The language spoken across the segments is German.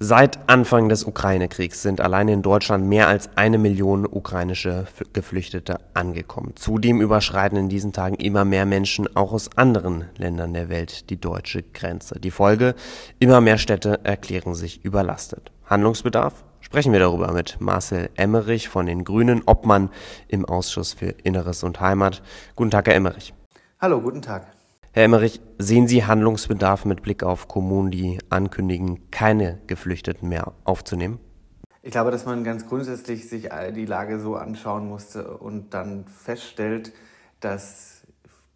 Seit Anfang des Ukraine-Kriegs sind allein in Deutschland mehr als eine Million ukrainische Geflüchtete angekommen. Zudem überschreiten in diesen Tagen immer mehr Menschen auch aus anderen Ländern der Welt die deutsche Grenze. Die Folge, immer mehr Städte erklären sich überlastet. Handlungsbedarf? Sprechen wir darüber mit Marcel Emmerich von den Grünen, Obmann im Ausschuss für Inneres und Heimat. Guten Tag, Herr Emmerich. Hallo, guten Tag. Herr Emmerich, sehen Sie Handlungsbedarf mit Blick auf Kommunen, die ankündigen, keine Geflüchteten mehr aufzunehmen? Ich glaube, dass man ganz grundsätzlich sich die Lage so anschauen musste und dann feststellt, dass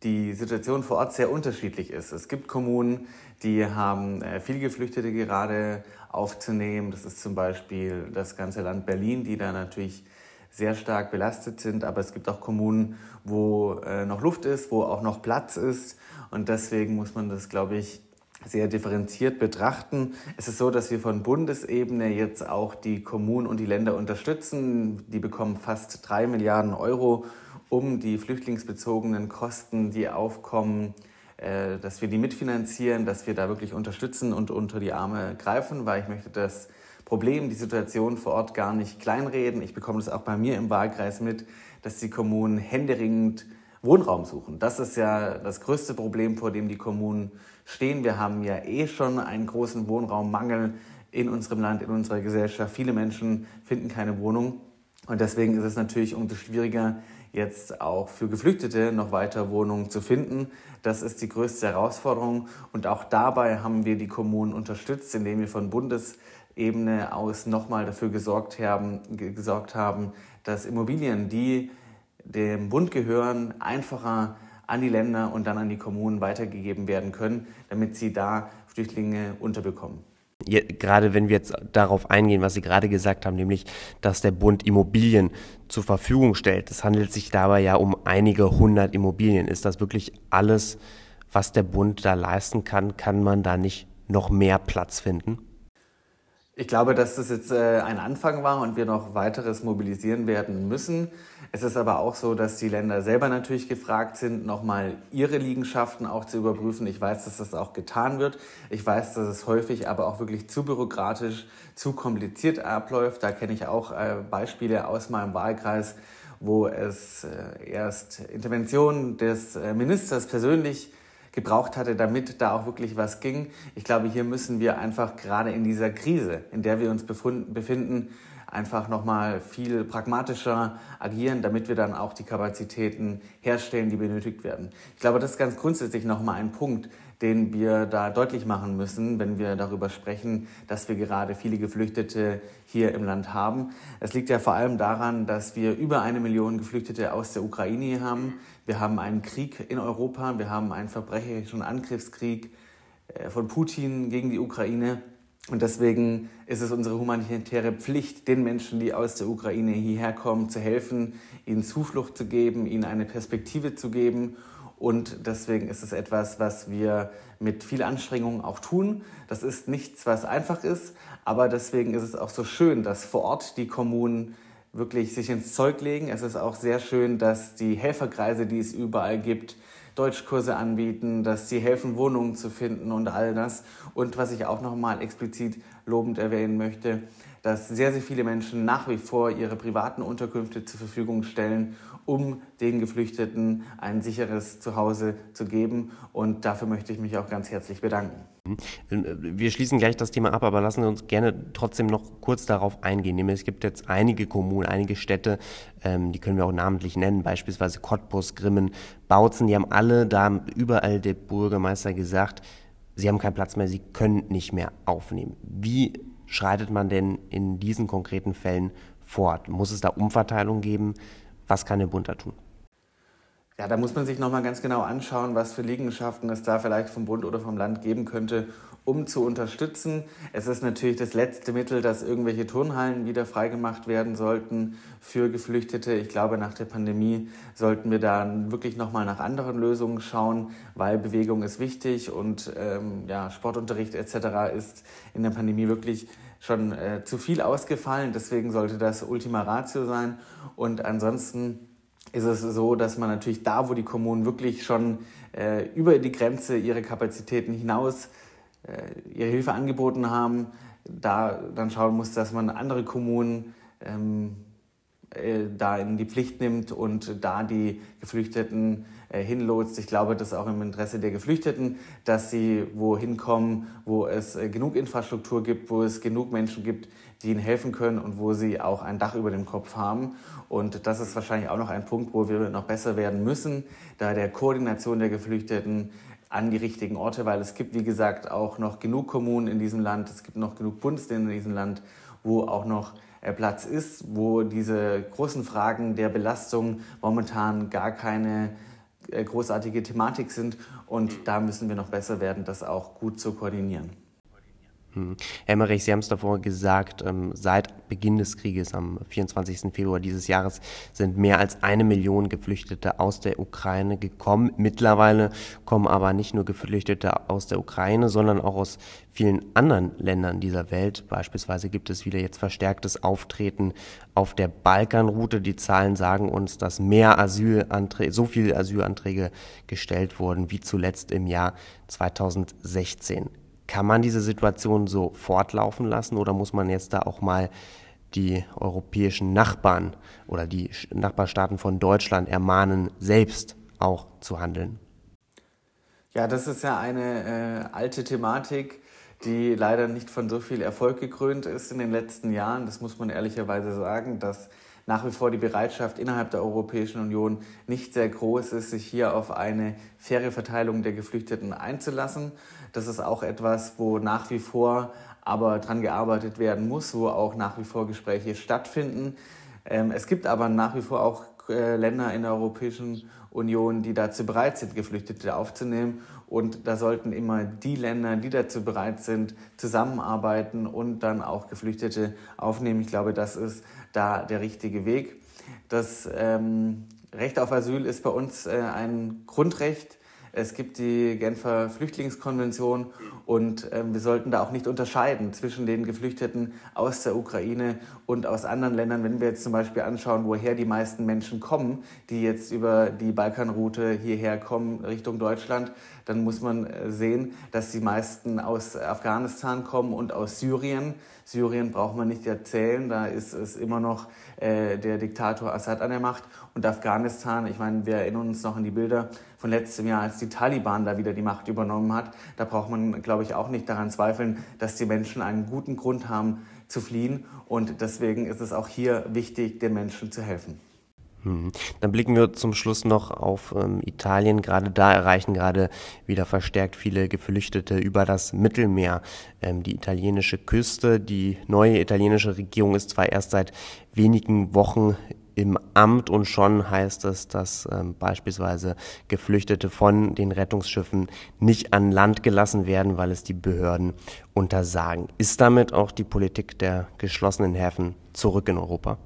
die Situation vor Ort sehr unterschiedlich ist. Es gibt Kommunen, die haben äh, viele Geflüchtete gerade aufzunehmen. Das ist zum Beispiel das ganze Land Berlin, die da natürlich sehr stark belastet sind. Aber es gibt auch Kommunen, wo äh, noch Luft ist, wo auch noch Platz ist. Und deswegen muss man das, glaube ich, sehr differenziert betrachten. Es ist so, dass wir von Bundesebene jetzt auch die Kommunen und die Länder unterstützen. Die bekommen fast drei Milliarden Euro, um die flüchtlingsbezogenen Kosten, die aufkommen, äh, dass wir die mitfinanzieren, dass wir da wirklich unterstützen und unter die Arme greifen, weil ich möchte das Problem, die Situation vor Ort gar nicht kleinreden. Ich bekomme das auch bei mir im Wahlkreis mit, dass die Kommunen händeringend Wohnraum suchen. Das ist ja das größte Problem, vor dem die Kommunen stehen. Wir haben ja eh schon einen großen Wohnraummangel in unserem Land, in unserer Gesellschaft. Viele Menschen finden keine Wohnung. Und deswegen ist es natürlich umso schwieriger, jetzt auch für Geflüchtete noch weiter Wohnungen zu finden. Das ist die größte Herausforderung. Und auch dabei haben wir die Kommunen unterstützt, indem wir von Bundesebene aus nochmal dafür gesorgt haben, gesorgt haben, dass Immobilien, die dem Bund gehören, einfacher an die Länder und dann an die Kommunen weitergegeben werden können, damit sie da Flüchtlinge unterbekommen. Ja, gerade wenn wir jetzt darauf eingehen, was Sie gerade gesagt haben, nämlich, dass der Bund Immobilien zur Verfügung stellt. Es handelt sich dabei ja um einige hundert Immobilien. Ist das wirklich alles, was der Bund da leisten kann? Kann man da nicht noch mehr Platz finden? Ich glaube, dass das jetzt äh, ein Anfang war und wir noch weiteres mobilisieren werden müssen. Es ist aber auch so, dass die Länder selber natürlich gefragt sind, nochmal ihre Liegenschaften auch zu überprüfen. Ich weiß, dass das auch getan wird. Ich weiß, dass es häufig aber auch wirklich zu bürokratisch, zu kompliziert abläuft. Da kenne ich auch äh, Beispiele aus meinem Wahlkreis, wo es äh, erst Interventionen des Ministers persönlich gebraucht hatte, damit da auch wirklich was ging. Ich glaube, hier müssen wir einfach gerade in dieser Krise, in der wir uns befinden, einfach nochmal viel pragmatischer agieren, damit wir dann auch die Kapazitäten herstellen, die benötigt werden. Ich glaube, das ist ganz grundsätzlich nochmal ein Punkt, den wir da deutlich machen müssen, wenn wir darüber sprechen, dass wir gerade viele Geflüchtete hier im Land haben. Es liegt ja vor allem daran, dass wir über eine Million Geflüchtete aus der Ukraine haben. Wir haben einen Krieg in Europa, wir haben einen verbrecherischen Angriffskrieg äh, von Putin gegen die Ukraine. Und deswegen ist es unsere humanitäre Pflicht, den Menschen, die aus der Ukraine hierher kommen, zu helfen, ihnen Zuflucht zu geben, ihnen eine Perspektive zu geben. Und deswegen ist es etwas, was wir mit viel Anstrengung auch tun. Das ist nichts, was einfach ist, aber deswegen ist es auch so schön, dass vor Ort die Kommunen wirklich sich ins Zeug legen. Es ist auch sehr schön, dass die Helferkreise, die es überall gibt, Deutschkurse anbieten, dass sie helfen, Wohnungen zu finden und all das. Und was ich auch nochmal explizit lobend erwähnen möchte, dass sehr, sehr viele Menschen nach wie vor ihre privaten Unterkünfte zur Verfügung stellen, um den Geflüchteten ein sicheres Zuhause zu geben. Und dafür möchte ich mich auch ganz herzlich bedanken. Wir schließen gleich das Thema ab, aber lassen Sie uns gerne trotzdem noch kurz darauf eingehen. Nämlich es gibt jetzt einige Kommunen, einige Städte, ähm, die können wir auch namentlich nennen, beispielsweise Cottbus, Grimmen, Bautzen, die haben alle da überall der Bürgermeister gesagt, sie haben keinen Platz mehr, sie können nicht mehr aufnehmen. Wie schreitet man denn in diesen konkreten Fällen fort? Muss es da Umverteilung geben? Was kann der Bund da tun? Ja, da muss man sich nochmal ganz genau anschauen, was für Liegenschaften es da vielleicht vom Bund oder vom Land geben könnte, um zu unterstützen. Es ist natürlich das letzte Mittel, dass irgendwelche Turnhallen wieder freigemacht werden sollten für Geflüchtete. Ich glaube, nach der Pandemie sollten wir da wirklich nochmal nach anderen Lösungen schauen, weil Bewegung ist wichtig und ähm, ja, Sportunterricht etc. ist in der Pandemie wirklich schon äh, zu viel ausgefallen. Deswegen sollte das Ultima Ratio sein. Und ansonsten ist es so, dass man natürlich da, wo die Kommunen wirklich schon äh, über die Grenze ihre Kapazitäten hinaus äh, ihre Hilfe angeboten haben, da dann schauen muss, dass man andere Kommunen ähm, äh, da in die Pflicht nimmt und da die Geflüchteten äh, hinlotst. Ich glaube, das ist auch im Interesse der Geflüchteten, dass sie wohin kommen, wo es äh, genug Infrastruktur gibt, wo es genug Menschen gibt, die ihnen helfen können und wo sie auch ein Dach über dem Kopf haben. Und das ist wahrscheinlich auch noch ein Punkt, wo wir noch besser werden müssen, da der Koordination der Geflüchteten an die richtigen Orte, weil es gibt, wie gesagt, auch noch genug Kommunen in diesem Land, es gibt noch genug Bundesländer in diesem Land, wo auch noch äh, Platz ist, wo diese großen Fragen der Belastung momentan gar keine äh, großartige Thematik sind. Und da müssen wir noch besser werden, das auch gut zu koordinieren. Hm. Emmerich, Sie haben es davor gesagt, ähm, seit Beginn des Krieges am 24. Februar dieses Jahres sind mehr als eine Million Geflüchtete aus der Ukraine gekommen. Mittlerweile kommen aber nicht nur Geflüchtete aus der Ukraine, sondern auch aus vielen anderen Ländern dieser Welt. Beispielsweise gibt es wieder jetzt verstärktes Auftreten auf der Balkanroute. Die Zahlen sagen uns, dass mehr Asylanträge, so viele Asylanträge gestellt wurden wie zuletzt im Jahr 2016. Kann man diese Situation so fortlaufen lassen oder muss man jetzt da auch mal die europäischen Nachbarn oder die Nachbarstaaten von Deutschland ermahnen, selbst auch zu handeln? Ja, das ist ja eine äh, alte Thematik, die leider nicht von so viel Erfolg gekrönt ist in den letzten Jahren. Das muss man ehrlicherweise sagen, dass nach wie vor die Bereitschaft innerhalb der Europäischen Union nicht sehr groß ist, sich hier auf eine faire Verteilung der Geflüchteten einzulassen. Das ist auch etwas, wo nach wie vor aber dran gearbeitet werden muss, wo auch nach wie vor Gespräche stattfinden. Ähm, es gibt aber nach wie vor auch äh, Länder in der Europäischen Union, die dazu bereit sind, Geflüchtete aufzunehmen. Und da sollten immer die Länder, die dazu bereit sind, zusammenarbeiten und dann auch Geflüchtete aufnehmen. Ich glaube, das ist da der richtige Weg. Das ähm, Recht auf Asyl ist bei uns äh, ein Grundrecht es gibt die Genfer Flüchtlingskonvention und äh, wir sollten da auch nicht unterscheiden zwischen den Geflüchteten aus der Ukraine und aus anderen Ländern. Wenn wir jetzt zum Beispiel anschauen, woher die meisten Menschen kommen, die jetzt über die Balkanroute hierher kommen Richtung Deutschland, dann muss man äh, sehen, dass die meisten aus Afghanistan kommen und aus Syrien. Syrien braucht man nicht erzählen, da ist es immer noch äh, der Diktator Assad an der Macht. Und Afghanistan, ich meine, wir erinnern uns noch an die Bilder von letztem Jahr, als die Taliban da wieder die Macht übernommen hat. Da braucht man, glaube ich, auch nicht daran zweifeln, dass die Menschen einen guten Grund haben zu fliehen. Und deswegen ist es auch hier wichtig, den Menschen zu helfen. Hm. Dann blicken wir zum Schluss noch auf ähm, Italien. Gerade da erreichen gerade wieder verstärkt viele Geflüchtete über das Mittelmeer ähm, die italienische Küste. Die neue italienische Regierung ist zwar erst seit wenigen Wochen im Amt und schon heißt es, dass ähm, beispielsweise Geflüchtete von den Rettungsschiffen nicht an Land gelassen werden, weil es die Behörden untersagen. Ist damit auch die Politik der geschlossenen Häfen zurück in Europa?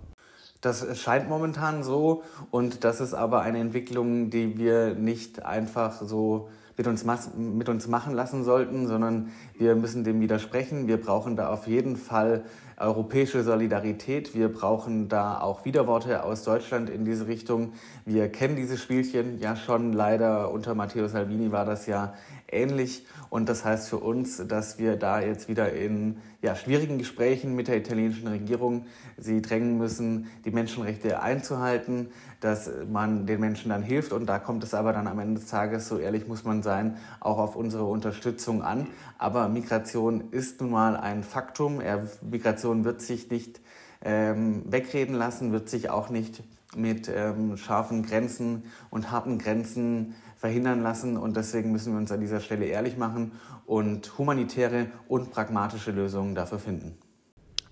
Das scheint momentan so und das ist aber eine Entwicklung, die wir nicht einfach so mit uns, mit uns machen lassen sollten, sondern wir müssen dem widersprechen. Wir brauchen da auf jeden Fall europäische Solidarität. Wir brauchen da auch Widerworte aus Deutschland in diese Richtung. Wir kennen diese Spielchen ja schon. Leider unter Matteo Salvini war das ja ähnlich. Und das heißt für uns, dass wir da jetzt wieder in ja, schwierigen Gesprächen mit der italienischen Regierung sie drängen müssen, die Menschenrechte einzuhalten, dass man den Menschen dann hilft. Und da kommt es aber dann am Ende des Tages, so ehrlich muss man sein, auch auf unsere Unterstützung an. Aber Migration ist nun mal ein Faktum. Migration wird sich nicht ähm, wegreden lassen, wird sich auch nicht mit ähm, scharfen Grenzen und harten Grenzen verhindern lassen. Und deswegen müssen wir uns an dieser Stelle ehrlich machen und humanitäre und pragmatische Lösungen dafür finden.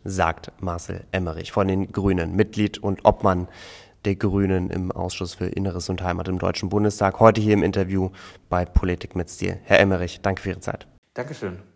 Sagt Marcel Emmerich von den Grünen, Mitglied und Obmann der Grünen im Ausschuss für Inneres und Heimat im Deutschen Bundestag. Heute hier im Interview bei Politik mit Stil. Herr Emmerich, danke für Ihre Zeit. Dankeschön.